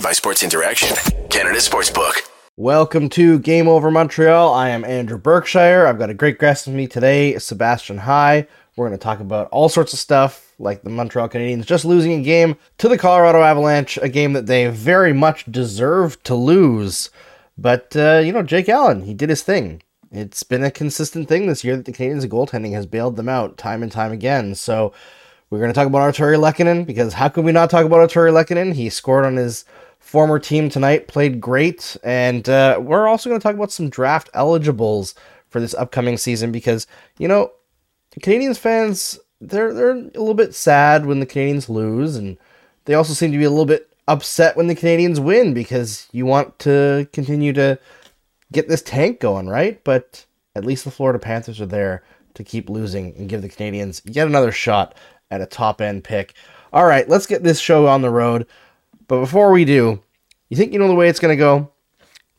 Powered by Sports Interaction, Canada Sportsbook. Welcome to Game Over Montreal. I am Andrew Berkshire. I've got a great guest with me today, Sebastian High. We're going to talk about all sorts of stuff, like the Montreal Canadiens just losing a game to the Colorado Avalanche, a game that they very much deserved to lose. But, uh, you know, Jake Allen, he did his thing. It's been a consistent thing this year that the Canadiens' goaltending has bailed them out time and time again. So we're going to talk about Artturi Lehkonen because how could we not talk about Artturi Lehkonen? He scored on his former team tonight, played great. And uh, we're also going to talk about some draft eligibles for this upcoming season because, you know, Canadiens fans, they're, they're a little bit sad when the Canadiens lose. And they also seem to be a little bit upset when the Canadiens win because you want to continue to get this tank going, right? But at least the Florida Panthers are there to keep losing and give the Canadiens yet another shot at a top end pick. All right, let's get this show on the road. But before we do, you think you know the way it's going to go?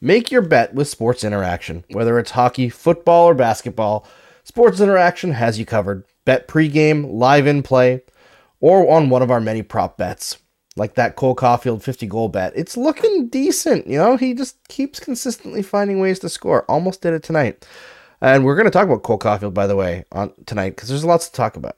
Make your bet with Sports Interaction. Whether it's hockey, football, or basketball, Sports Interaction has you covered. Bet pregame, live in play, or on one of our many prop bets like that Cole Caufield 50 goal bet. It's looking decent, you know. He just keeps consistently finding ways to score. Almost did it tonight. And we're going to talk about Cole Caufield, by the way, on tonight because there's lots to talk about.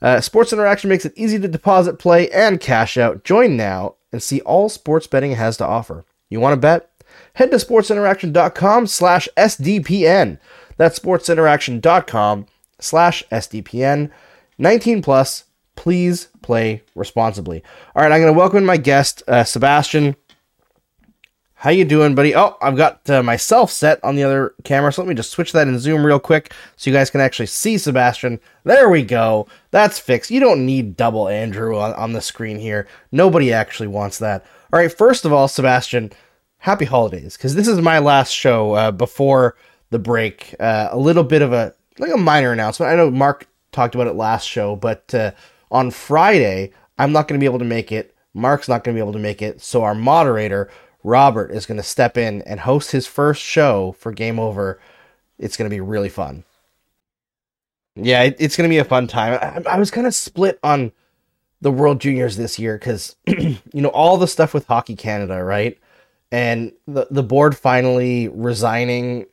Uh, sports Interaction makes it easy to deposit, play, and cash out. Join now and see all sports betting has to offer. You want to bet? Head to sportsinteraction.com slash SDPN. That's sportsinteraction.com slash SDPN. 19 plus please play responsibly. All right, I'm going to welcome my guest, uh, Sebastian. How you doing, buddy? Oh, I've got uh, myself set on the other camera, so let me just switch that in Zoom real quick so you guys can actually see Sebastian. There we go. That's fixed. You don't need double Andrew on, on the screen here. Nobody actually wants that. All right, first of all, Sebastian, happy holidays, because this is my last show uh, before the break. Uh, a little bit of a like a minor announcement. I know Mark talked about it last show, but uh, on Friday, I'm not going to be able to make it. Mark's not going to be able to make it. So our moderator, Robert, is going to step in and host his first show for Game Over. It's going to be really fun. Yeah, it, it's going to be a fun time. I, I was kind of split on the World Juniors this year because, you know, all the stuff with Hockey Canada, right? And the, the board finally resigning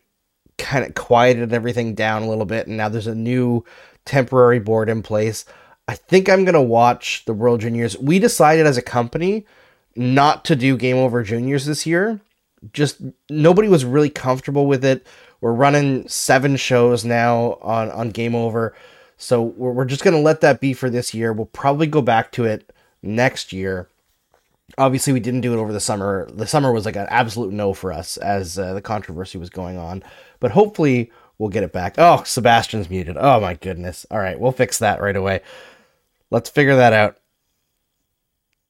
kind of quieted everything down a little bit. And now there's a new temporary board in place. I think I'm gonna watch the World Juniors. We decided as a company not to do Game Over Juniors this year. Just nobody was really comfortable with it. We're running seven shows now on on Game Over, so we're, we're just gonna let that be for this year. We'll probably go back to it next year. Obviously, we didn't do it over the summer. The summer was like an absolute no for us as uh, the controversy was going on. But hopefully, we'll get it back. Oh, Sebastian's muted. Oh my goodness. All right, we'll fix that right away. Let's figure that out.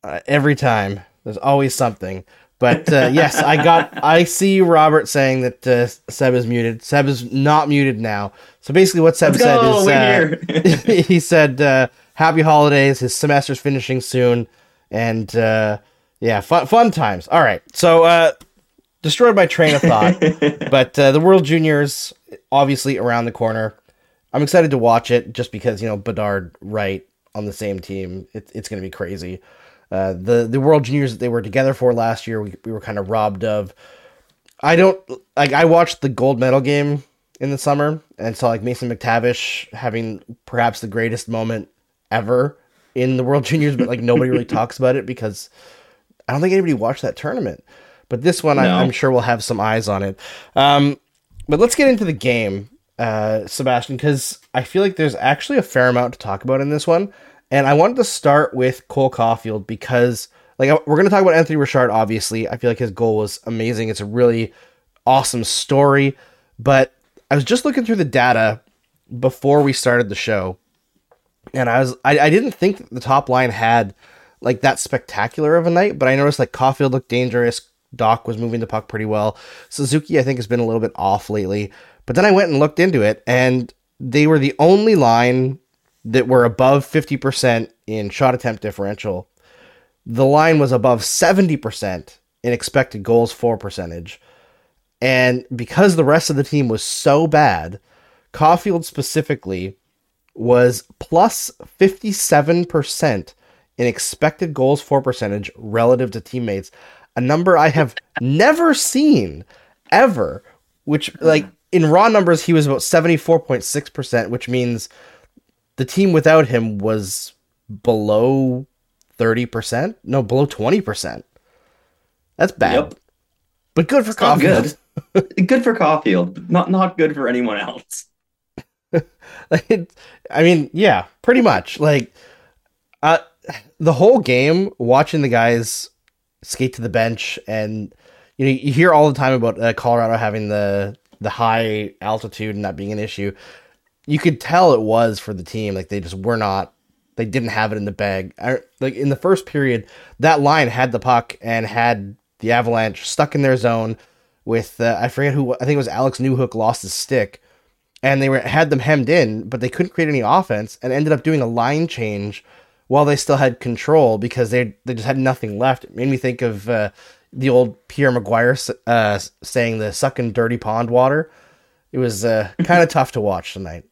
Uh, every time, there's always something. But uh, yes, I got. I see Robert saying that uh, Seb is muted. Seb is not muted now. So basically, what Seb Let's said go, is uh, he said, uh, "Happy holidays. His semester's finishing soon, and uh, yeah, fun fun times." All right. So uh, destroyed my train of thought, but the World Juniors obviously around the corner. I'm excited to watch it just because you know Bedard, right? on the same team. It, it's going to be crazy. Uh, the the World Juniors that they were together for last year, we, we were kind of robbed of. I don't like. I watched the gold medal game in the summer and saw like Mason McTavish having perhaps the greatest moment ever in the World Juniors, but like nobody really talks about it because I don't think anybody watched that tournament. But this one, no. I, am sure we'll have some eyes on it. Um, but let's get into the game uh, Sebastian, because I feel like there's actually a fair amount to talk about in this one. And I wanted to start with Cole Caufield because, like, we're going to talk about Anthony Richard, obviously. I feel like his goal was amazing. It's a really awesome story. But I was just looking through the data before we started the show. And I was, I, I didn't think the top line had like that spectacular of a night, but I noticed like Caufield looked dangerous. Dach was moving the puck pretty well. Suzuki, I think, has been a little bit off lately. But then I went and looked into it, and they were the only line that were above 50% in shot attempt differential. The line was above 70% in expected goals for percentage. And because the rest of the team was so bad, Caufield specifically was plus 57% in expected goals for percentage relative to teammates. a number I have never seen ever, which like in raw numbers he was about 74.6%, which means the team without him was below 30%, no, below 20%. That's bad. Yep. But good for it's Caufield. Good. good for Caufield, not not good for anyone else. I mean, yeah, pretty much. Like uh the whole game watching the guys skate to the bench and you know you hear all the time about uh, Colorado having the the high altitude and that being an issue. You could tell it was for the team like they just were not they didn't have it in the bag. I, like in the first period, that line had the puck and had the Avalanche stuck in their zone with uh, I forget who I think it was Alex Newhook lost his stick and they were had them hemmed in, but they couldn't create any offense and ended up doing a line change while they still had control because they they just had nothing left. It made me think of uh, the old Pierre McGuire uh, saying the sucking dirty pond water. It was uh, kind of tough to watch tonight.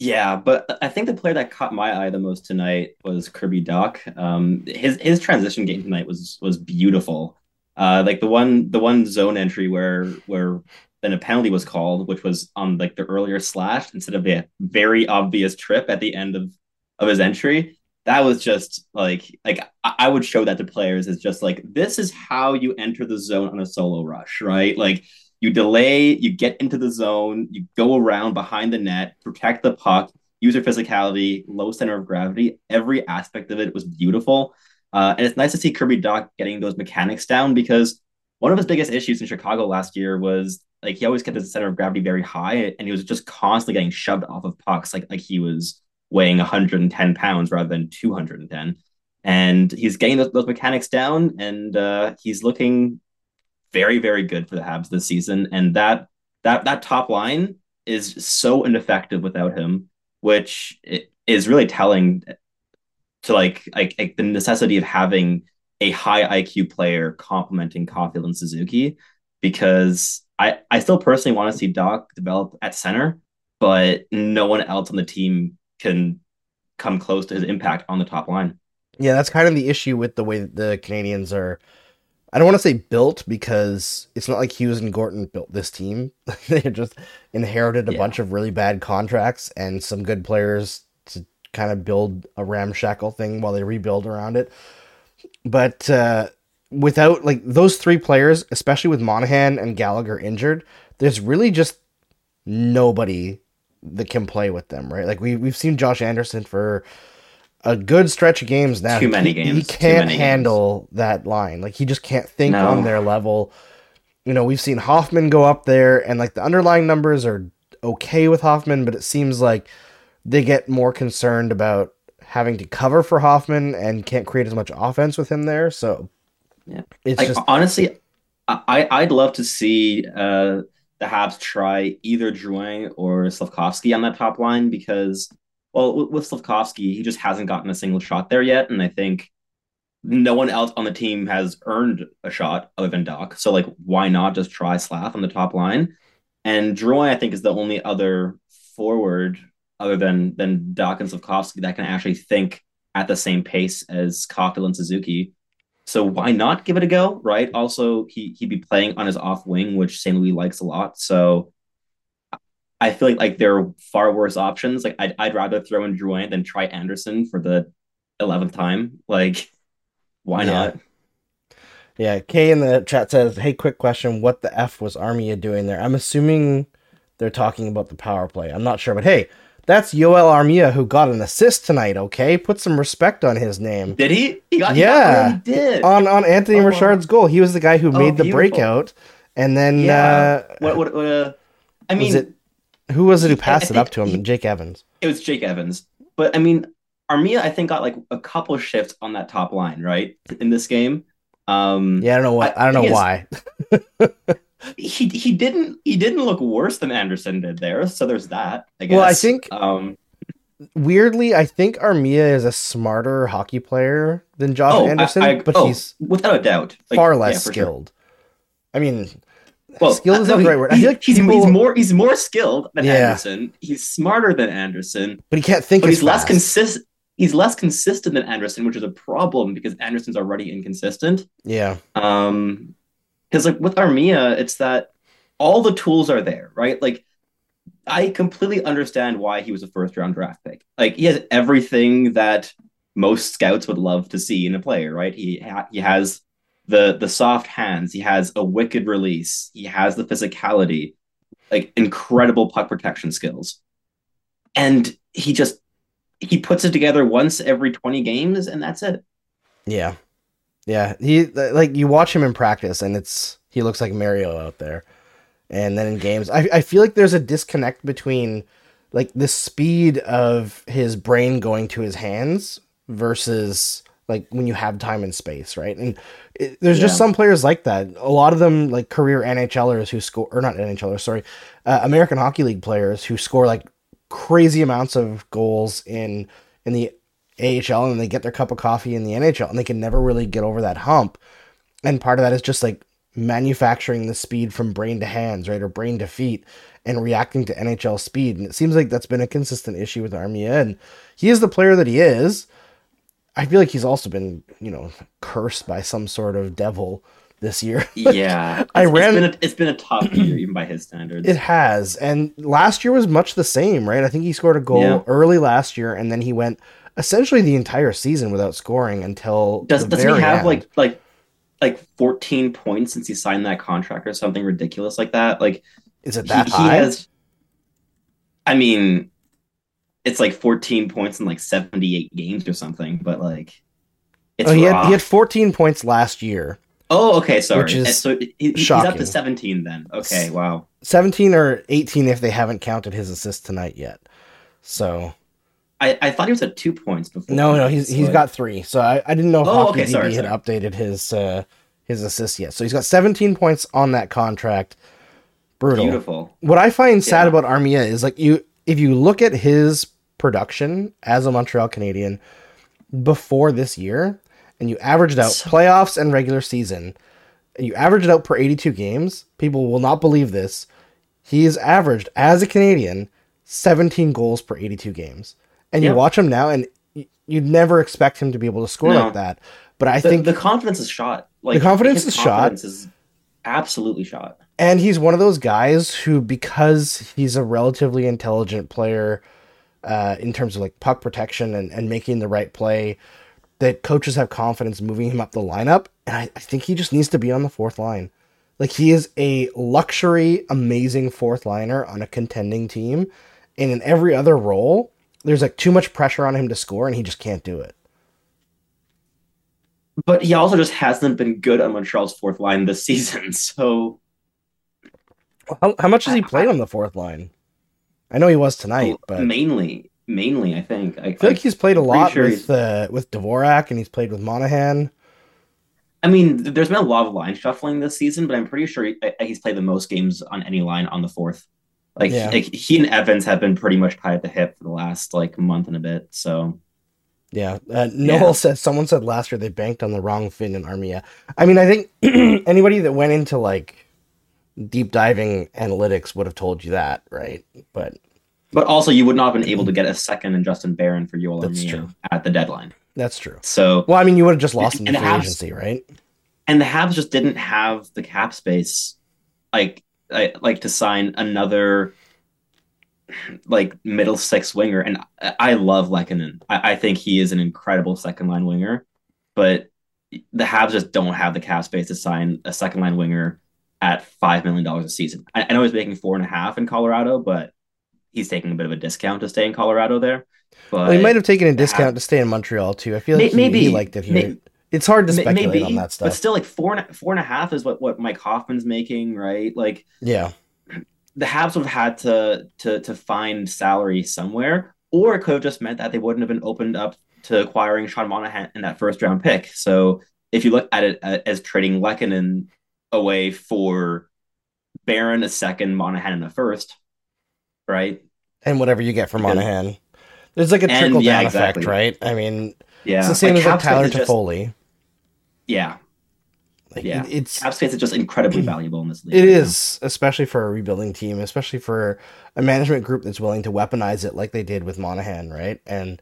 Yeah, but I think the player that caught my eye the most tonight was Kirby Dach. Um, his his transition game tonight was was beautiful. Uh, like the one the one zone entry where where then a penalty was called, which was on like the earlier slash instead of the very obvious trip at the end of of his entry. That was just like like I would show that to players as just like this is how you enter the zone on a solo rush, right? Like you delay, you get into the zone, you go around behind the net, protect the puck, use your physicality, low center of gravity. Every aspect of it was beautiful. Uh, and it's nice to see Kirby Dach getting those mechanics down because one of his biggest issues in Chicago last year was like he always kept his center of gravity very high and he was just constantly getting shoved off of pucks like like he was weighing 110 pounds rather than 210 and he's getting those, those mechanics down and uh, he's looking very, very good for the Habs this season. And that that that top line is so ineffective without him, which is really telling to like like, like the necessity of having a high IQ player complementing Caufield and Suzuki, because I I still personally want to see Dach develop at center, but no one else on the team can come close to his impact on the top line. Yeah, that's kind of the issue with the way the Canadiens are I don't want to say built because it's not like Hughes and Gorton built this team. they just inherited a yeah. bunch of really bad contracts and some good players to kind of build a ramshackle thing while they rebuild around it. But uh, without like those three players, especially with Monahan and Gallagher injured, there's really just nobody that can play with them, right? Like we we've seen Josh Anderson for a good stretch of games now. Too many he, games. He can't handle games. that line. Like he just can't think no. on their level. You know, we've seen Hoffman go up there, and like the underlying numbers are okay with Hoffman, but it seems like they get more concerned about having to cover for Hoffman and can't create as much offense with him there. So, yeah, it's like, just honestly, I I'd love to see uh the Habs try either Drouin or Slafkovsky on that top line because well, with, with Slafkovsky, he just hasn't gotten a single shot there yet, and I think no one else on the team has earned a shot other than Dach. So like, why not just try Slav on the top line? And Drouin, I think, is the only other forward other than than Dach and Slafkovsky that can actually think at the same pace as Caufield and Suzuki. So why not give it a go, right? Also, he he'd be playing on his off wing, which St. Louis likes a lot. So I feel like like there are far worse options. Like I'd, I'd rather throw in Drouin than try Anderson for the eleventh time. Like, why yeah. not? Yeah, Kay in the chat says, "Hey, quick question: What the f was Armia doing there?" I'm assuming they're talking about the power play. I'm not sure, but hey, that's Yoel Armia who got an assist tonight. Okay, put some respect on his name. Did he? He got yeah, he, he did on on Anthony oh. Richard's goal. He was the guy who oh, made the beautiful. breakout, and then yeah. Uh, what what, what uh, I mean who was it who passed it up to him? He, Jake Evans. It was Jake Evans. But I mean, Armia, I think got like a couple shifts on that top line, right? In this game. Um, yeah, I don't know what I, I don't know why. he he didn't he didn't look worse than Anderson did there, so there's that. I guess. Well, I think um, weirdly, I think Armia is a smarter hockey player than Josh oh, Anderson, I, I, but oh, he's without a doubt like, far less yeah, skilled. Sure. I mean, well, skilled is not the right word. I feel like he's, people... he's, more he's more skilled than yeah. Anderson. He's smarter than Anderson, but he can't think. But he's fast. less consistent. he's less consistent than Anderson, which is a problem because Anderson's already inconsistent. Yeah. Um, because like with Armia, it's that all the tools are there, right? Like I completely understand why he was a first round draft pick. Like he has everything that most scouts would love to see in a player, right? He ha- he has the the soft hands, he has a wicked release, he has the physicality, like incredible puck protection skills. And he just he puts it together once every 20 games and that's it. Yeah. Yeah. He like you watch him in practice and it's he looks like Mario out there. And then in games, I, I feel like there's a disconnect between like the speed of his brain going to his hands versus like when you have time and space, right? And it, there's Yeah. just some players like that. A lot of them, like career NHLers who score, or not NHLers, sorry, uh, American Hockey League players who score like crazy amounts of goals in in the AHL, and they get their cup of coffee in the NHL, and they can never really get over that hump. And part of that is just like manufacturing the speed from brain to hands, right, or brain to feet, and reacting to NHL speed. And it seems like that's been a consistent issue with Armia, and he is the player that he is. I feel like he's also been, you know, cursed by some sort of devil this year. Yeah. I It's- ran- It's been a, it's been a tough year, even by his standards. It has, and last year was much the same, right? I think he scored a goal Yeah. early last year, and then he went essentially the entire season without scoring until Does doesn't he have end. like like like 14 points since he signed that contract or something ridiculous like that? Like Is it he, that he high? has I mean it's like 14 points in like 78 games or something, but like it's oh, he had he had 14 points last year, Oh, okay, sorry. which is so he, he's up to 17 then. Okay, wow. 17 or 18 if they haven't counted his assist tonight yet. So I, I thought he was at two points before. no, no, he's he's got three. So I, I didn't know if Oh, Hockey okay, sorry, DB had sorry. updated his uh, his assist yet. So he's got 17 points on that contract. Brutal. beautiful. what I find sad Yeah. about Armia is like you if you look at his production as a Montreal Canadien before this year and you averaged out So- playoffs and regular season and you average it out per 82 games, people will not believe this. He is averaged as a Canadien 17 goals per 82 games. And you watch him now and you'd never expect him to be able to score No. like that. But I The, think the confidence is shot. Like confidence his is shot. confidence is absolutely shot. And he's one of those guys who, because he's a relatively intelligent player uh, in terms of like puck protection and, and making the right play, that coaches have confidence moving him up the lineup. And I, I think he just needs to be on the fourth line. Like he is a luxury, amazing fourth liner on a contending team. And in every other role, there's like too much pressure on him to score, and he just can't do it. But he also just hasn't been good on Montreal's fourth line this season. So How, how much has he played on the fourth line? I know he was tonight, but mainly, mainly, I think. I, I feel like he's played a lot sure with uh, with Dvorak, and he's played with Monahan. I mean, there's been a lot of line shuffling this season, but I'm pretty sure he, he's played the most games on any line on the fourth. Like, Yeah. like he and Evans have been pretty much tied at the hip for the last like month and a bit. So Yeah, uh, Noel Yeah. said someone said last year they banked on the wrong Finn and Armia. I mean, I think anybody that went into like deep diving analytics would have told you that, right? But But also, you would not have been able to get a second in Justin Barron for Yoel That's Armia true. at the deadline. that's true. So, Well, I mean, you would have just lost And free Habs- agency, right? and the Habs just didn't have the cap space, like, like to sign another, like middle six winger. And I, I love Lehkonen. I, I think he is an incredible second line winger, but the Habs just don't have the cap space to sign a second line winger at five million dollars a season. I, I know he's making four and a half in Colorado, but he's taking a bit of a discount to stay in Colorado there. But Well, he might have taken a discount to stay in Montreal too. I feel like maybe- he liked it here. may- it's hard to speculate on that stuff. but still, like four and a, four and a half is what what Mike Hoffman's making, right? Like yeah, the Habs would have had to to to find salary somewhere, or it could have just meant that they wouldn't have been opened up to acquiring Sean Monahan in that first round pick. So if you look at it uh, as trading Lehkonen away for Barron a second, Monahan a first, right? and whatever you get from Because- Monahan, there's like a trickle down yeah, effect, exactly. right? I mean, Yeah, it's the same Like, as like Tyler is just- Toffoli. yeah, Like, Yeah. it- it's cap space is just incredibly valuable in this league. It right now. especially for a rebuilding team, especially for a management group that's willing to weaponize it like they did with Monahan, right? And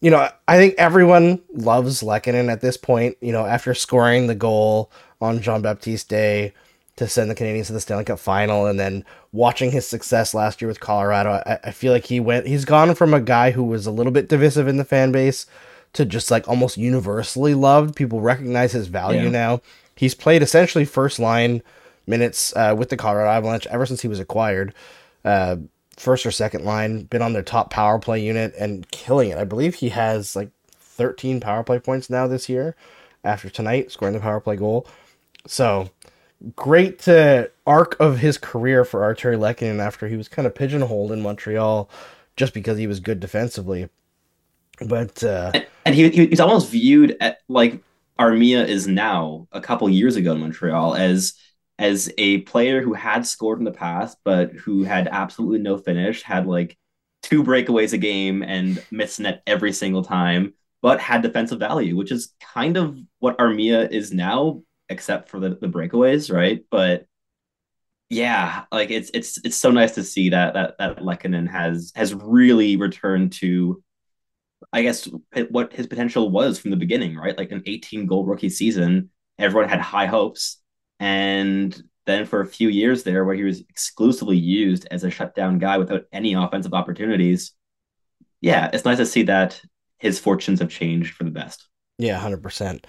you know, I think everyone loves Lehkonen at this point. You know, after scoring the goal on Jean Baptiste Day to send the Canadiens to the Stanley Cup final, and then watching his success last year with Colorado, I, I feel like he went. He's gone from a guy who was a little bit divisive in the fan base to just like almost universally loved. People recognize his value yeah. now. He's played essentially first line minutes uh, with the Colorado Avalanche ever since he was acquired. Uh, first or second line, been on their top power play unit and killing it. I believe he has like 13 power play points now this year after tonight scoring the power play goal. So great to arc of his career for Artturi Lehkonen after he was kind of pigeonholed in Montreal just because he was good defensively. But uh, and, and he, he's almost viewed at like Armia is now a couple years ago in Montreal as as a player who had scored in the past, but who had absolutely no finish, had like two breakaways a game and missed net every single time, but had defensive value, which is kind of what Armia is now, except for the, the breakaways, right? But yeah, like it's it's it's so nice to see that that that Lehkonen has has really returned to I guess what his potential was from the beginning, right? Like an 18 goal rookie season, everyone had high hopes and then for a few years there, where he was exclusively used as a shutdown guy without any offensive opportunities, yeah, it's nice to see that his fortunes have changed for the best. Yeah, hundred percent.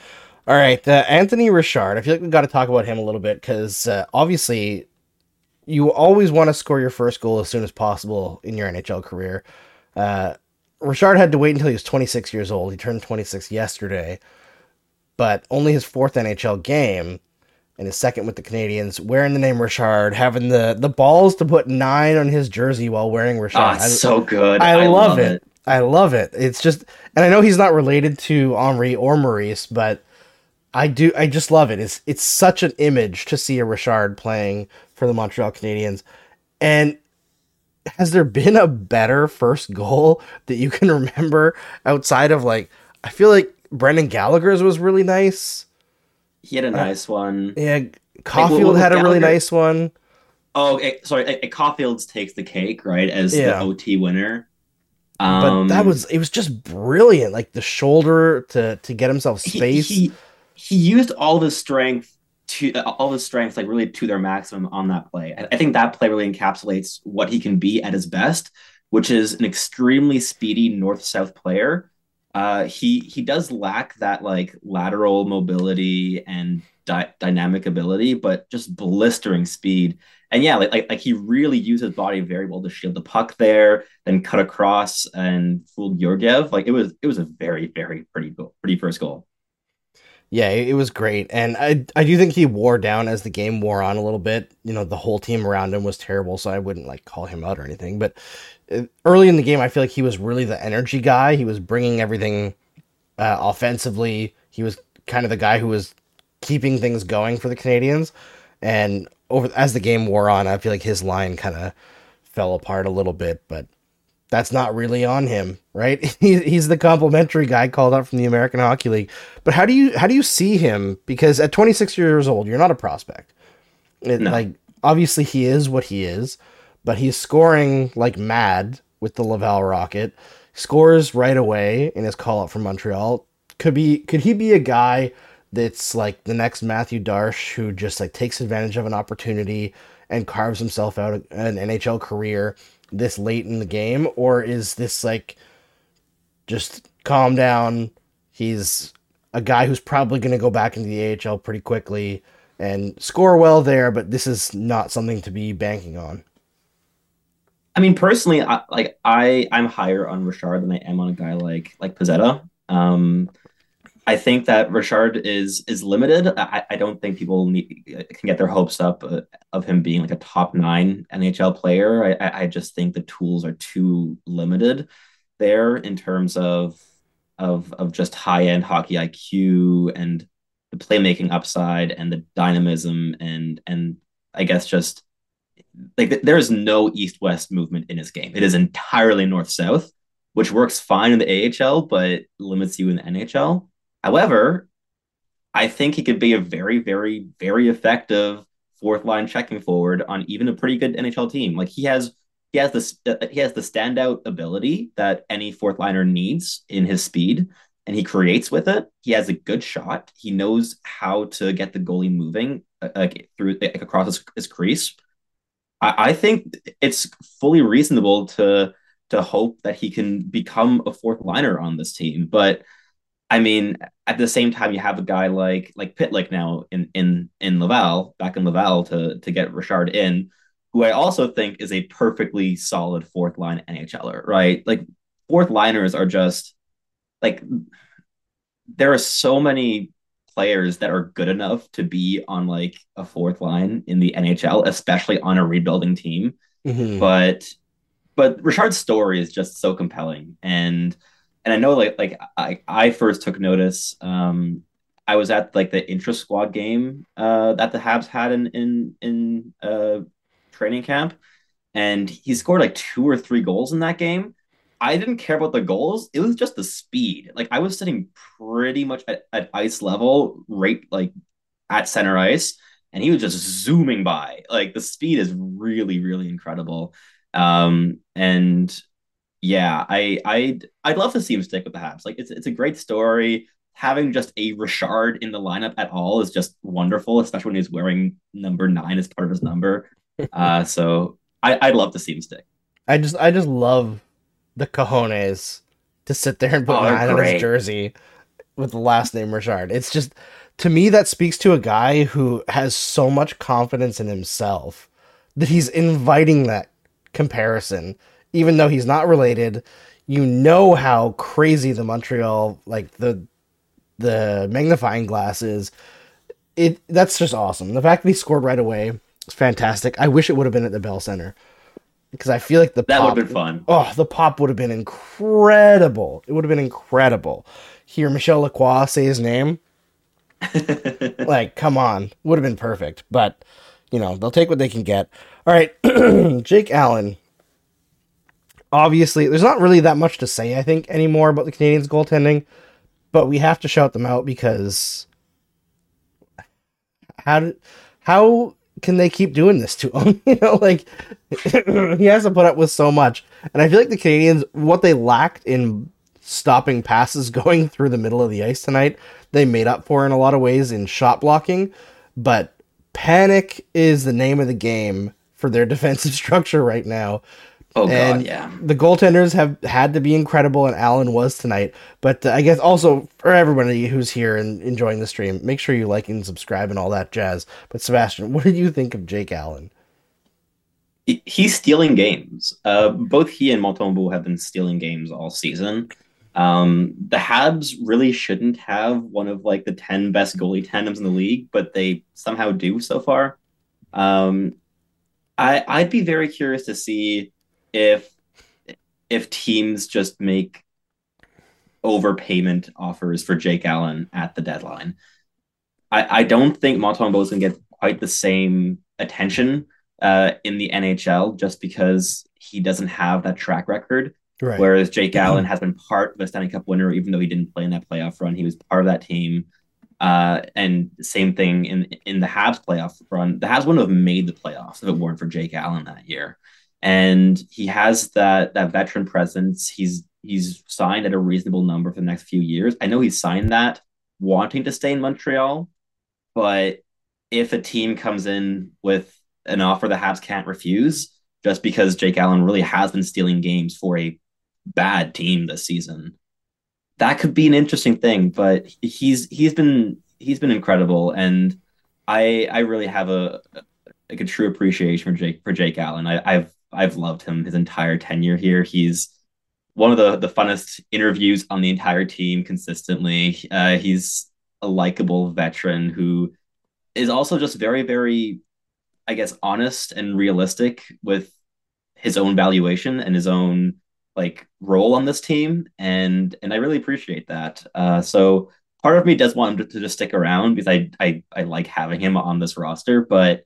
All right, uh, Anthony Richard. I feel like we've got to talk about him a little bit because uh, obviously you always want to score your first goal as soon as possible in your NHL career. Uh, Richard had to wait until he was 26 years old. He turned 26 yesterday, but only his fourth NHL game and his second with the Canadiens, wearing the name Richard, having the the balls to put nine on his jersey while wearing Richard. Oh, it's I, so good. I, I love, love it. it. I love it. It's just, and I know he's not related to Henri or Maurice, but I do. I just love it. It's it's such an image to see a Richard playing for the Montreal Canadiens, and has there been a better first goal that you can remember outside of like? I feel like Brendan Gallagher's was really nice. He had a uh, nice uh, one. Yeah, Caufield like, had a really nice one. Oh, it, sorry. It, Caufield's takes the cake, right, as yeah. the OT winner. Um, but that um, was it was just brilliant. Like the shoulder to to get himself space. He, he, he used all the strength to uh, all his strengths like really to their maximum on that play. I, I think that play really encapsulates what he can be at his best, which is an extremely speedy north south player uh, he he does lack that like lateral mobility and dynamic ability, but just blistering speed. And yeah, like, like like he really used his body very well to shield the puck there, then cut across and fooled Georgiev. Like it was it was a very very pretty goal, pretty first goal. Yeah, it was great, and I I do think he wore down as the game wore on a little bit. You know, the whole team around him was terrible, so I wouldn't like call him out or anything. But uh, early in the game, I feel like he was really the energy guy. He was bringing everything uh, offensively. He was kind of the guy who was keeping things going for the Canadiens. And over as the game wore on, I feel like his line kind of fell apart a little bit, but that's not really on him, right? he's the complimentary guy called up from the American Hockey League. But how do you how do you see him? Because at 26 years old, you're not a prospect. It, no. Like obviously he is what he is, but he's scoring like mad with the Laval Rocket. Scores right away in his call up from Montreal. Could be could he be a guy that's like the next Mathieu Darche who just like takes advantage of an opportunity and carves himself out an NHL career? This late in the game, or is this like just calm down? He's a guy who's probably going to go back into the AHL pretty quickly and score well there, but this is not something to be banking on. I mean, personally, I, like I, I'm higher on Richard than I am on a guy like like Pezzetta. Um, I think that Richard is is limited. I, I don't think people need, can get their hopes up uh, of him being like a top nine NHL player. I, I just think the tools are too limited there in terms of of of just high end hockey IQ and the playmaking upside and the dynamism and and I guess just like there is no east west movement in his game. It is entirely north south, which works fine in the AHL but limits you in the NHL. However, I think he could be a very, very, very effective fourth line checking forward on even a pretty good NHL team. Like he has he has this uh, he has the standout ability that any fourth liner needs in his speed, and he creates with it. He has a good shot. He knows how to get the goalie moving uh, through like, across his, his crease. I, I think it's fully reasonable to to hope that he can become a fourth liner on this team, but. I mean, at the same time, you have a guy like like Pitlick now in in in Laval, back in Laval to to get Richard in, who I also think is a perfectly solid fourth line NHLer, right? Like fourth liners are just like there are so many players that are good enough to be on like a fourth line in the NHL, especially on a rebuilding team. Mm-hmm. But but Richard's story is just so compelling and and I know like like I, I first took notice um I was at like the intra squad game uh, that the Habs had in in in uh, training camp, and he scored like two or three goals in that game. I didn't care about the goals; it was just the speed. Like I was sitting pretty much at, at ice level, right like at center ice, and he was just zooming by. Like the speed is really, really incredible. Um, and yeah, I I'd I'd love to see him stick with the Habs. Like it's it's a great story. Having just a Richard in the lineup at all is just wonderful, especially when he's wearing number nine as part of his number. Uh, so I, I'd love to see him stick. I just I just love the cojones to sit there and put oh, nine on his jersey with the last name Richard. It's just to me that speaks to a guy who has so much confidence in himself that he's inviting that comparison, even though he's not related. You know how crazy the Montreal like the the magnifying glass is. It that's just awesome. The fact that he scored right away is fantastic. I wish it would have been at the Bell Center because I feel like the that would have been fun. Oh, the pop would have been incredible. It would have been incredible. Hear Michel Lacroix say his name. like, come on, would have been perfect. But you know, they'll take what they can get. All right, Jake Allen. Obviously, there's not really that much to say, I think, anymore about the Canadiens' goaltending, but we have to shout them out because how did how can they keep doing this to him? you know, like he has to put up with so much. And I feel like the Canadiens, what they lacked in stopping passes going through the middle of the ice tonight, they made up for in a lot of ways in shot blocking. But panic is the name of the game for their defensive structure right now. Oh god, yeah. The goaltenders have had to be incredible, and Allen was tonight. But uh, I guess also for everybody who's here and enjoying the stream, make sure you like and subscribe and all that jazz. But Sebastian, what did you think of Jake Allen? He's stealing games. Uh, both he and Montembeault have been stealing games all season. Um, the Habs really shouldn't have one of like the ten best goalie tandems in the league, but they somehow do so far. Um, I I'd be very curious to see if if teams just make overpayment offers for Jake Allen at the deadline. I, I don't think Montembeault is going to get quite the same attention uh, in the NHL just because he doesn't have that track record. Right. Whereas Jake. Allen has been part of a Stanley Cup winner, even though he didn't play in that playoff run. He was part of that team. Uh, and same thing in in the Habs playoff run. The Habs wouldn't have made the playoffs if it weren't for Jake Allen that year and he has that that veteran presence. He's he's signed at a reasonable number for the next few years. I know he signed that wanting to stay in Montreal, but if a team comes in with an offer the Habs can't refuse, just because Jake Allen really has been stealing games for a bad team this season, that could be an interesting thing. But he's he's been he's been incredible, and I I really have a like a true appreciation for Jake for Jake Allen. I, I've I've loved him his entire tenure here. He's one of the the funnest interviews on the entire team consistently. Uh, he's a likable veteran who is also just very very I guess honest and realistic with his own valuation and his own like role on this team and and I really appreciate that. Uh, so part of me does want him to, to just stick around because I, I I like having him on this roster, but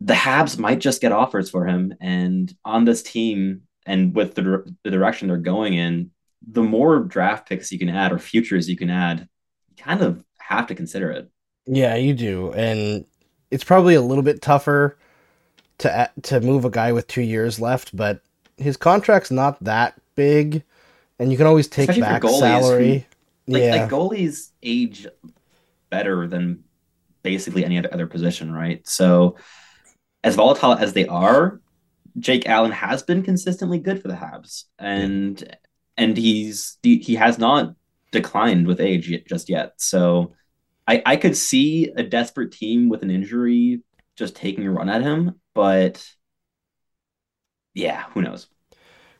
the Habs might just get offers for him. And on this team, and with the, the direction they're going in, the more draft picks you can add or futures you can add, you kind of have to consider it. Yeah, you do. And it's probably a little bit tougher to to move a guy with two years left, but his contract's not that big, and you can always take Especially back salary. Like, yeah, like goalies age better than basically any other, other position, right? So, as volatile as they are, Jake Allen has been consistently good for the Habs, and and he's he has not declined with age yet, just yet. So, I I could see a desperate team with an injury just taking a run at him, but yeah, who knows?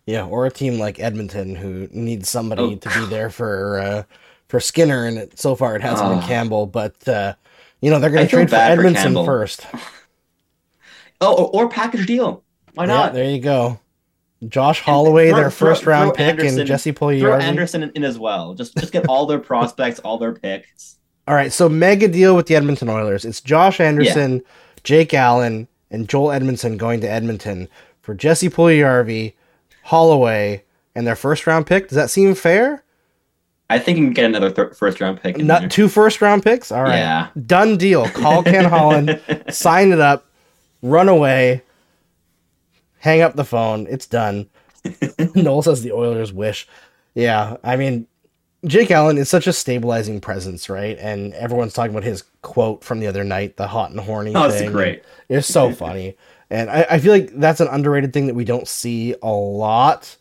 yeah, or a team like Edmonton who needs somebody Oh. to be there for uh, for Skinner, and it, so far it hasn't been Oh. Campbell, but uh, you know they're going to trade for bad for first. Oh, or, or package deal. Why Yeah, not? there you go. Josh Holloway, throw- their throw- first round throw pick, Anderson- and Jesse Throw Puljujarvi. Anderson in, in as well. Just just get all their prospects, all their picks. All right, so mega deal with the Edmonton Oilers. It's Josh Anderson, Jake Allen, and Joel Edmundson going to Edmonton for Jesse Puljujarvi, Holloway, and their first round pick. Does that seem fair? I think you can get another th- first round pick. Not there. two first round picks. All right, Yeah. done deal. Call Ken Holland, sign it up, run away, hang up the phone. It's done. Noel says the Oilers wish. Yeah, I mean, Jake Allen is such a stabilizing presence, right? And everyone's talking about his quote from the other night, the hot and horny Oh, it's thing. great. It's so funny. And I, I feel like that's an underrated thing that we don't see a lot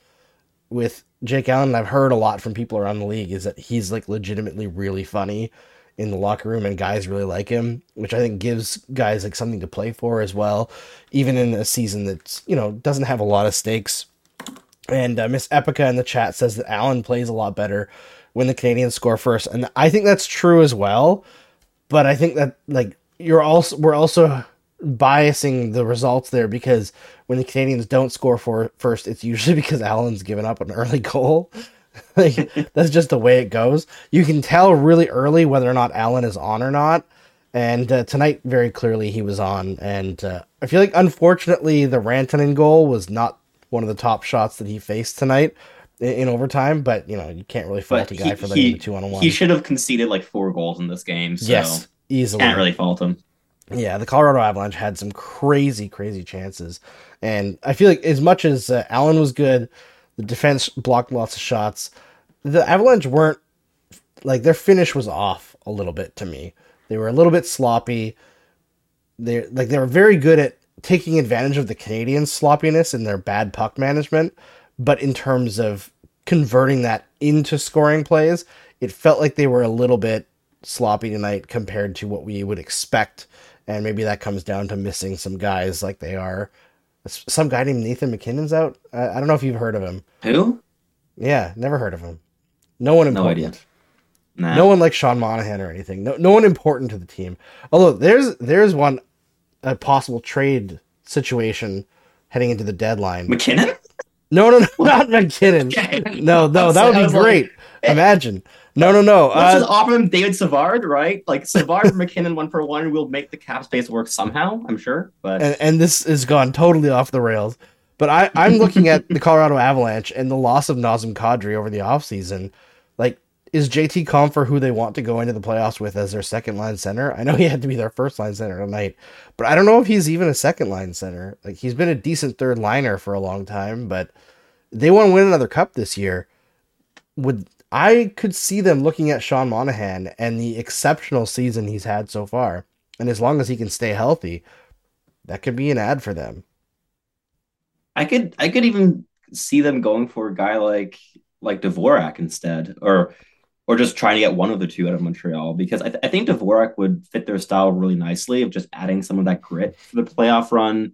with Jake Allen. I've heard a lot from people around the league is that he's like legitimately really funny in the locker room and guys really like him, which I think gives guys like something to play for as well, even in a season that's, you know, doesn't have a lot of stakes. And uh, Miss Epica in the chat says that Allen plays a lot better when the Canadiens score first. And I think that's true as well. But I think that like you're also we're also biasing the results there because when the Canadiens don't score for first, it's usually because Allen's given up an early goal. like that's just the way it goes. You can tell really early whether or not Allen is on or not. And uh, tonight, very clearly, he was on. And uh, I feel like, unfortunately, the Rantanen goal was not one of the top shots that he faced tonight in, in overtime. But you know, you can't really fault But a guy he, for letting the two on one. he should have conceded like four goals in this game. So yes, easily. can't really fault him. Yeah, the Colorado Avalanche had some crazy, crazy chances, and I feel like as much as uh, Allen was good, the defense blocked lots of shots. The Avalanche weren't like their finish was off a little bit to me. They were a little bit sloppy. They like they were very good at taking advantage of the Canadiens' sloppiness and their bad puck management, but in terms of converting that into scoring plays, it felt like they were a little bit sloppy tonight compared to what we would expect. And maybe that comes down to missing some guys like they are. Some guy named Nathan MacKinnon's out. I, I don't know if you've heard of him. Who? Yeah, never heard of him. No one No idea. Nah. No one like Sean Monahan or anything. No, no one important to the team. Although there's there's one a possible trade situation heading into the deadline. MacKinnon? No, no, no, not MacKinnon. Okay. No, no, that would be great. eh. Imagine. No, no, no. Let's Uh, just offer him David Savard, right? Like Savard and MacKinnon one for one, we'll make the cap space work somehow. I'm sure, but and, and this has gone totally off the rails. But I, I'm looking at the Colorado Avalanche and the loss of Nazem Kadri over the offseason. Like, is JT Compher who they want to go into the playoffs with as their second line center? I know he had to be their first line center tonight, but I don't know if he's even a second line center. Like, he's been a decent third liner for a long time, but they want to win another cup this year. Would I could see them looking at Sean Monahan and the exceptional season he's had so far, and as long as he can stay healthy, that could be an ad for them. I could I could even see them going for a guy like like Dvorak instead, or or just trying to get one of the two out of Montreal because I, th- I think Dvorak would fit their style really nicely of just adding some of that grit for the playoff run.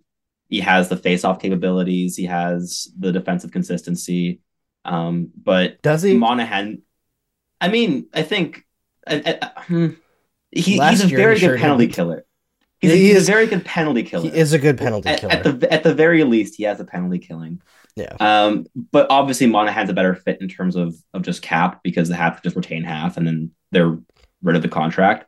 He has the face-off capabilities. He has the defensive consistency. Um, but Does he? Monahan, I mean, I think I, I, hmm, he, he's a very good sure penalty didn't. killer. He's, a, he he's is- a very good penalty killer He is a good penalty at, killer. at the at the very least, he has a penalty killing. Yeah. Um, but obviously Monahan's a better fit in terms of of just cap because the Habs just retain half and then they're rid of the contract.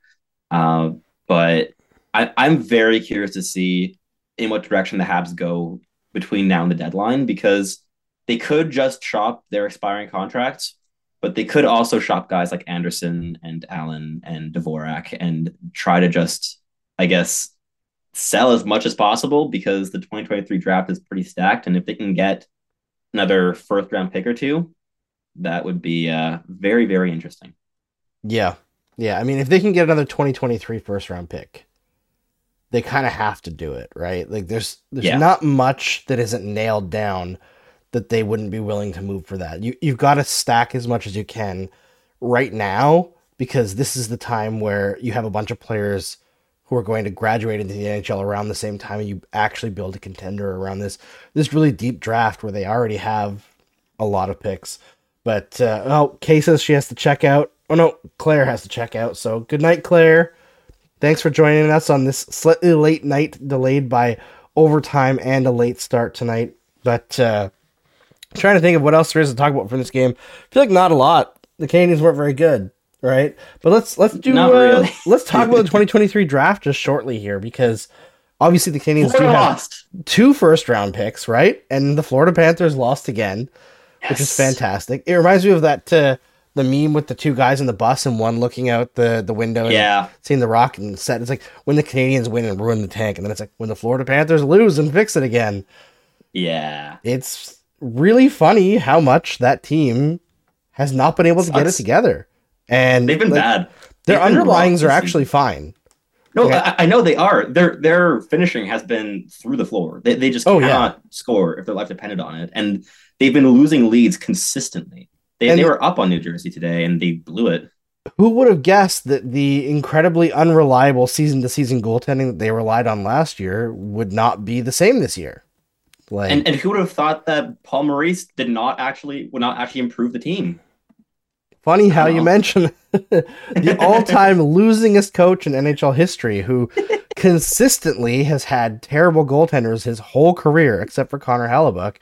Uh, but I, I'm very curious to see in what direction the Habs go between now and the deadline because they could just shop their expiring contracts, but they could also shop guys like Anderson and Allen and Dvorak and try to just, I guess, sell as much as possible because the 2023 draft is pretty stacked. And if they can get another first round pick or two, that would be uh, very, very interesting. Yeah. Yeah. I mean, if they can get another 2023 first round pick, they kind of have to do it, right? Like there's there's yeah. not much that isn't nailed down that they wouldn't be willing to move for that. You you've got to stack as much as you can right now because this is the time where you have a bunch of players who are going to graduate into the NHL around the same time and you actually build a contender around this this really deep draft where they already have a lot of picks. But uh, oh, Kay says she has to check out. Oh no, Claire has to check out. So good night, Claire. Thanks for joining us on this slightly late night, delayed by overtime and a late start tonight. But uh, trying to think of what else there is to talk about from this game. I feel like not a lot. The Canadiens weren't very good, right? But let's let's do uh, really. let's talk about the 2023 draft just shortly here because obviously the Canadiens do lost. have two first round picks, right? And the Florida Panthers lost again yes. which is fantastic. It reminds me of that uh, the meme with the two guys in the bus and one looking out the, the window yeah. seeing the rock and set. It's like when the Canadiens win and ruin the tank, and then it's like when the Florida Panthers lose and fix it again. Yeah. It's really funny how much that team has not been able to get it together. And they've been like, bad. Their they've underlyings are actually fine. No, okay. I, I, know they are. Their their finishing has been through the floor. They, they just oh, cannot yeah. score if their life depended on it. And they've been losing leads consistently. They, they were up on New Jersey today and they blew it. Who would have guessed that the incredibly unreliable season to season goaltending that they relied on last year would not be the same this year? Like, and, and who would have thought that Paul Maurice did not actually would not actually improve the team? Funny how you mention the all-time losingest coach in NHL history, who consistently has had terrible goaltenders his whole career, except for Connor Hellebuyck.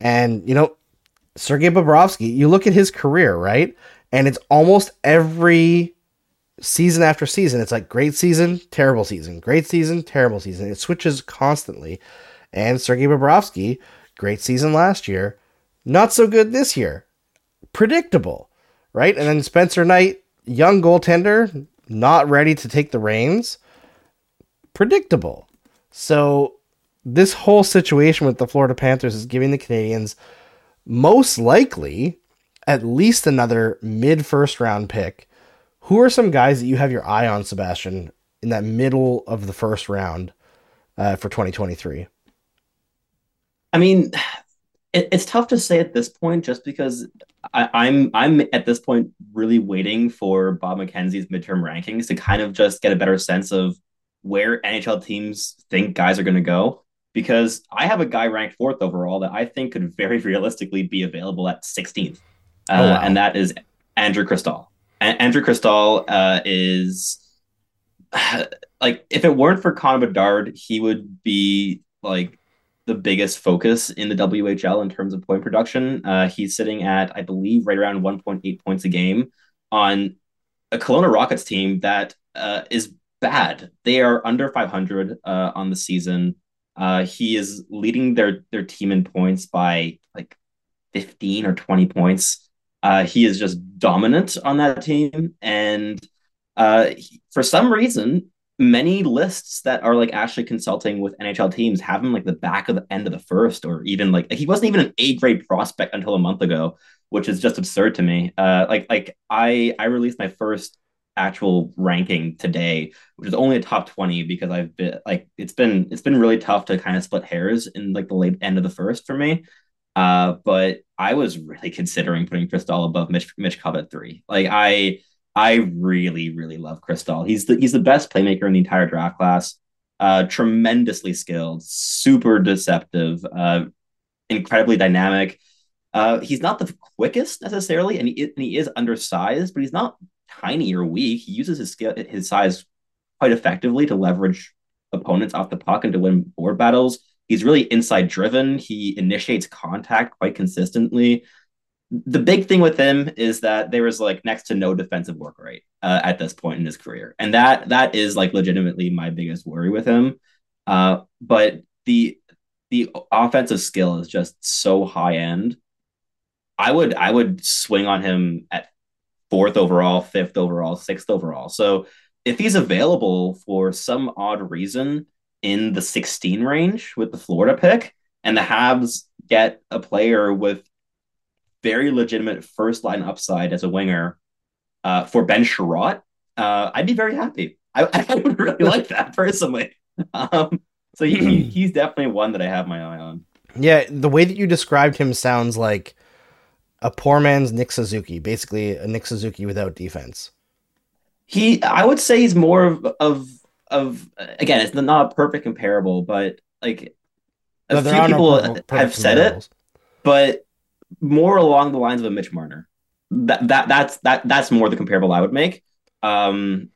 And, you know, Sergei Bobrovsky, you look at his career, right? And it's almost every season after season. It's like great season, terrible season, great season, terrible season. It switches constantly. And Sergei Bobrovsky, great season last year, not so good this year. Predictable, right? And then Spencer Knight, young goaltender, not ready to take the reins. Predictable. So this whole situation with the Florida Panthers is giving the Canadiens most likely at least another mid first round pick. Who are some guys that you have your eye on, Sebastian, in that middle of the first round uh, for 2023? I mean, it, it's tough to say at this point, just because I, I'm I'm at this point really waiting for Bob McKenzie's midterm rankings to kind of just get a better sense of where NHL teams think guys are going to go because I have a guy ranked fourth overall that I think could very realistically be available at 16th. Uh, oh, wow. And that is Andrew Cristall. A- Andrew Cristall uh, is like, if it weren't for Connor Bedard, he would be like the biggest focus in the WHL in terms of point production. Uh, he's sitting at, I believe, right around 1.8 points a game on a Kelowna Rockets team that uh, is bad. They are under 500 uh, on the season. Uh, he is leading their their team in points by like 15 or 20 points. Uh, he is just dominant on that team, and uh, he, for some reason, many lists that are like actually consulting with NHL teams have him like the back of the end of the first, or even like he wasn't even an A grade prospect until a month ago, which is just absurd to me. Uh, like like I I released my first actual ranking today, which is only a top 20 because I've been like it's been it's been really tough to kind of split hairs in like the late end of the first for me. Uh, but I was really considering putting Cristall above Mitch Michkov three. Like I I really, really love Cristall. He's the he's the best playmaker in the entire draft class. Uh, tremendously skilled, super deceptive, uh, incredibly dynamic. Uh, he's not the quickest necessarily, and he, and he is undersized, but he's not tiny or weak. He uses his skill, his size quite effectively to leverage opponents off the puck and to win board battles. He's really inside driven. He initiates contact quite consistently. The big thing with him is that there was like next to no defensive work rate uh, at this point in his career, and that that is like legitimately my biggest worry with him. Uh, but the the offensive skill is just so high end. I would I would swing on him at fourth overall, fifth overall, sixth overall. So if he's available for some odd reason, in the 16 range with the Florida pick, and the Habs get a player with very legitimate first line upside as a winger uh, for Ben Chiarot, uh, I'd be very happy. I, I would really like that personally. Um, so he, he, he's definitely one that I have my eye on. Yeah, the way that you described him sounds like a poor man's Nick Suzuki, basically a Nick Suzuki without defense. He, I would say, he's more of of, of again, it's not a perfect comparable, but like a No, few no people perfect- have said it, but more along the lines of a Mitch Marner. That that that's that that's more the comparable I would make. Um,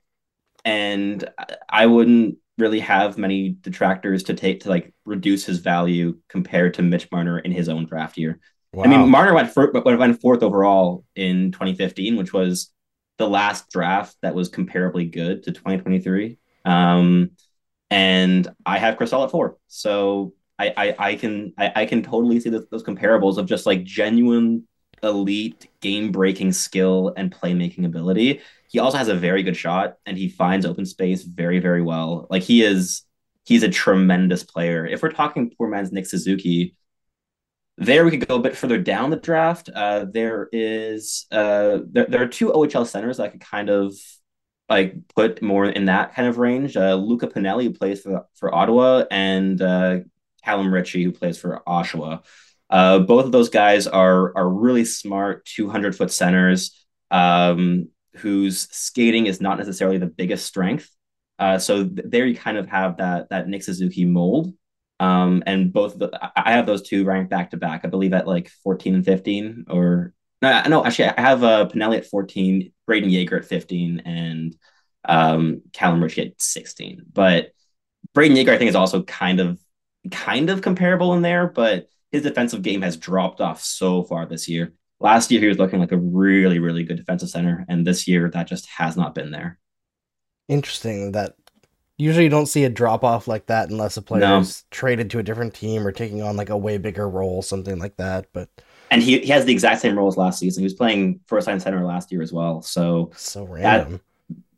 and I- wouldn't really have many detractors to take to like reduce his value compared to Mitch Marner in his own draft year. Wow. I mean, Marner went for, went fourth overall in 2015, which was the last draft that was comparably good to 2023. Um, and I have Cristall at four, so I I, I can I, I can totally see those, those comparables of just like genuine elite game breaking skill and playmaking ability. He also has a very good shot, and he finds open space very very well. Like he is he's a tremendous player. If we're talking poor man's Nick Suzuki, there we could go a bit further down the draft. Uh, there is uh, there, there are two OHL centers that I could kind of like put more in that kind of range. Uh, Luca Pinelli, plays for for Ottawa, and uh, Callum Ritchie, who plays for Oshawa. Uh, both of those guys are are really smart, two hundred foot centers, um, whose skating is not necessarily the biggest strength. Uh, so th- there you kind of have that that Nick Suzuki mold. Um, and both the, I I have those two ranked back to back. I believe at like 14 and 15 or no, no, actually I have uh, Pinelli at 14, Brayden Yager at 15 and um, Callum Ritchie at 16. But Brayden Yager I think is also kind of kind of comparable in there, but his defensive game has dropped off so far this year. Last year he was looking like a really really good defensive center and this year that just has not been there. Interesting that usually you don't see a drop off like that unless a player No. is traded to a different team or taking on like a way bigger role, something like that. But And he, he has the exact same role as last season. He was playing first line center last year as well. So so random.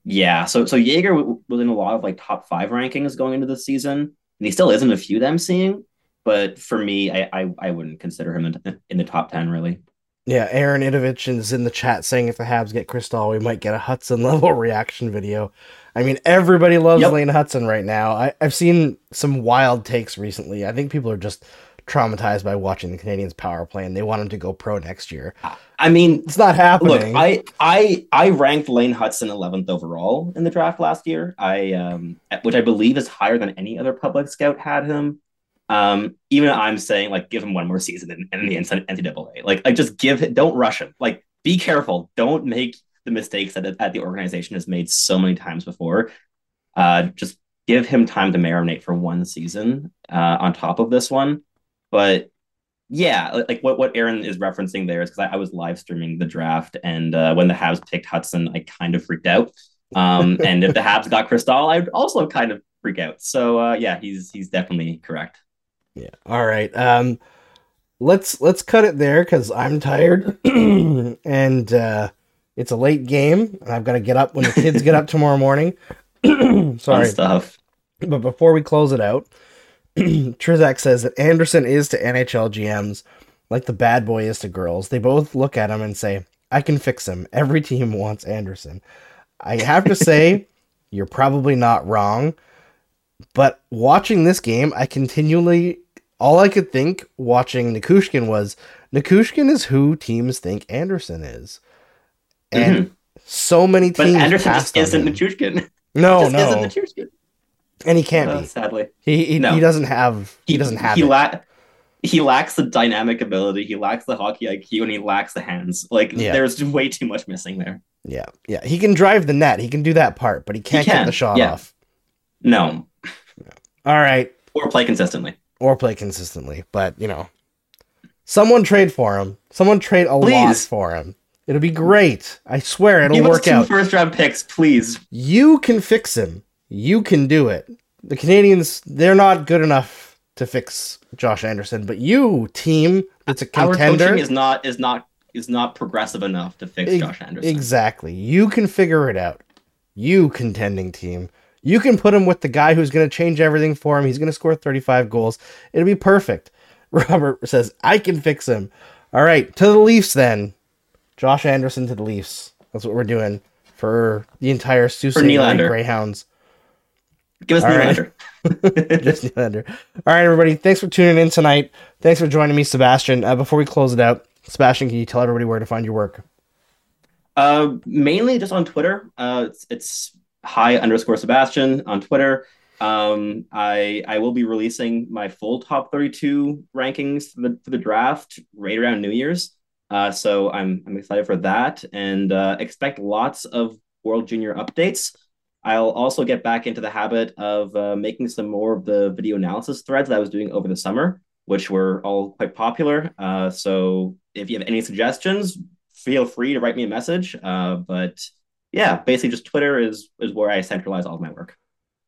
Yeah, so so Yager w- was in a lot of like top five rankings going into the season, he still is in a few that I'm seeing. But for me, I I, I wouldn't consider him in, in the top ten really. Yeah, Aaron Idovich is in the chat saying if the Habs get Cristall, we might get a Hutson level reaction video. I mean, everybody loves Yep. Lane Hutson right now. I, I've seen some wild takes recently. I think people are just traumatized by watching the Canadiens power play and they want him to go pro next year. I mean, It's not happening. look, I I I ranked Lane Hutson 11th overall in the draft last year. I um, which I believe is higher than any other public scout had him. Um, even I'm saying like give him one more season in, in the NCAA. Like, like just give it. Don't rush him. Like, be careful. Don't make the mistakes that, that the organization has made so many times before. Uh, just give him time to marinate for one season uh, on top of this one. But yeah, like- what, what Aaron is referencing there is because I, I was live streaming the draft, and uh, when the Habs picked Hutson, I kind of freaked out. Um, and if the Habs got Cristall, I'd also kind of freak out. So uh, yeah, he's he's definitely correct. Yeah. All right. Um let's let's cut it there cuz I'm tired and uh it's a late game and I've got to get up when the kids get up tomorrow morning. Fun Sorry. stuff. But before we close it out, Trizak says that Anderson is to NHL GMs like the bad boy is to girls. They both look at him and say, "I can fix him." Every team wants Anderson. I have to say, you're probably not wrong. But watching this game, I continually all I could think watching Nichushkin was Nichushkin is who teams think Anderson is. And mm-hmm. so many teams. But Anderson just isn't him. Nichushkin. No, just no. isn't Nichushkin. And he can't Uh, be. sadly, He he, No. he doesn't have he, doesn't have he la- he lacks the dynamic ability. He lacks the hockey IQ, and he lacks the hands. Like Yeah. there's way too much missing there. yeah, yeah. He can drive the net. He can do that part, but he can't get can, the shot yeah. off. No, All right, or play consistently. or play consistently. But you know, someone trade for him. Someone trade a lot Please. for him. It'll be great. I swear it'll Give us work two out. first round picks, please. You can fix him. You can do it. The Canadiens, they're not good enough to fix Josh Anderson, but you, team, that's a Our contender. coaching is not is not is not progressive enough to fix Ex- Josh Anderson. Exactly. You can figure it out. You contending team. You can put him with the guy who's going to change everything for him. He's going to score 35 goals. It'll be perfect. Robert says, I can fix him. All right, to the Leafs then. Josh Anderson to the Leafs. That's what we're doing for the entire Ste. Marie Greyhounds. Give us All Nylander. right. Just Nylander. All right, everybody. Thanks for tuning in tonight. Thanks for joining me, Sebastian. Uh, before we close it out, Sebastian, can you tell everybody where to find your work? Uh, mainly just on Twitter. Uh, it's, it's high underscore Sebastian on Twitter. Um, I I will be releasing my full top 32 rankings for the, for the draft right around New Year's. Uh, so I'm I'm excited for that and uh, expect lots of World Junior updates. I'll also get back into the habit of uh, making some more of the video analysis threads that I was doing over the summer, which were all quite popular. Uh, so if you have any suggestions, feel free to write me a message. Uh, but yeah, basically just Twitter is is where I centralize all of my work.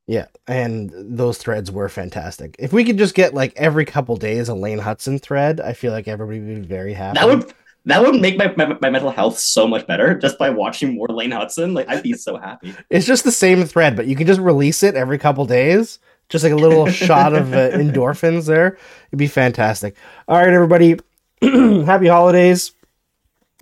Yeah, and those threads were fantastic. If we could just get like every couple days a Lane Hutson thread, I feel like everybody would be very happy. That would that would make my, my, my mental health so much better just by watching more Lane Hutson. Like I'd be so happy. It's just the same thread, but you can just release it every couple days. Just like a little shot of uh, endorphins there. It'd be fantastic. All right, everybody. Happy holidays.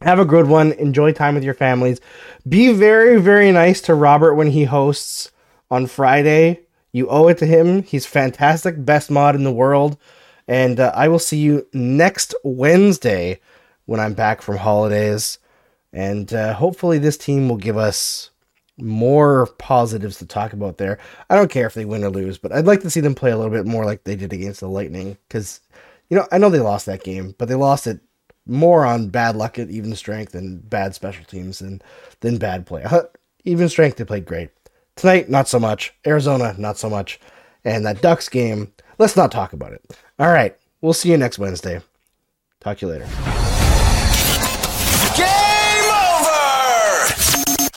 Have a good one. Enjoy time with your families. Be very, very nice to Robert when he hosts on Friday. You owe it to him. He's fantastic, best mod in the world. And uh, I will see you next Wednesday when I'm back from holidays. And uh, hopefully, this team will give us more positives to talk about there. I don't care if they win or lose, but I'd like to see them play a little bit more like they did against the Lightning. Because, you know, I know they lost that game, but they lost it more on bad luck at even strength and bad special teams than, than bad play. Even strength, they played great. Tonight, not so much. Arizona, not so much. And that Ducks game, let's not talk about it. All right, we'll see you next Wednesday. Talk to you later.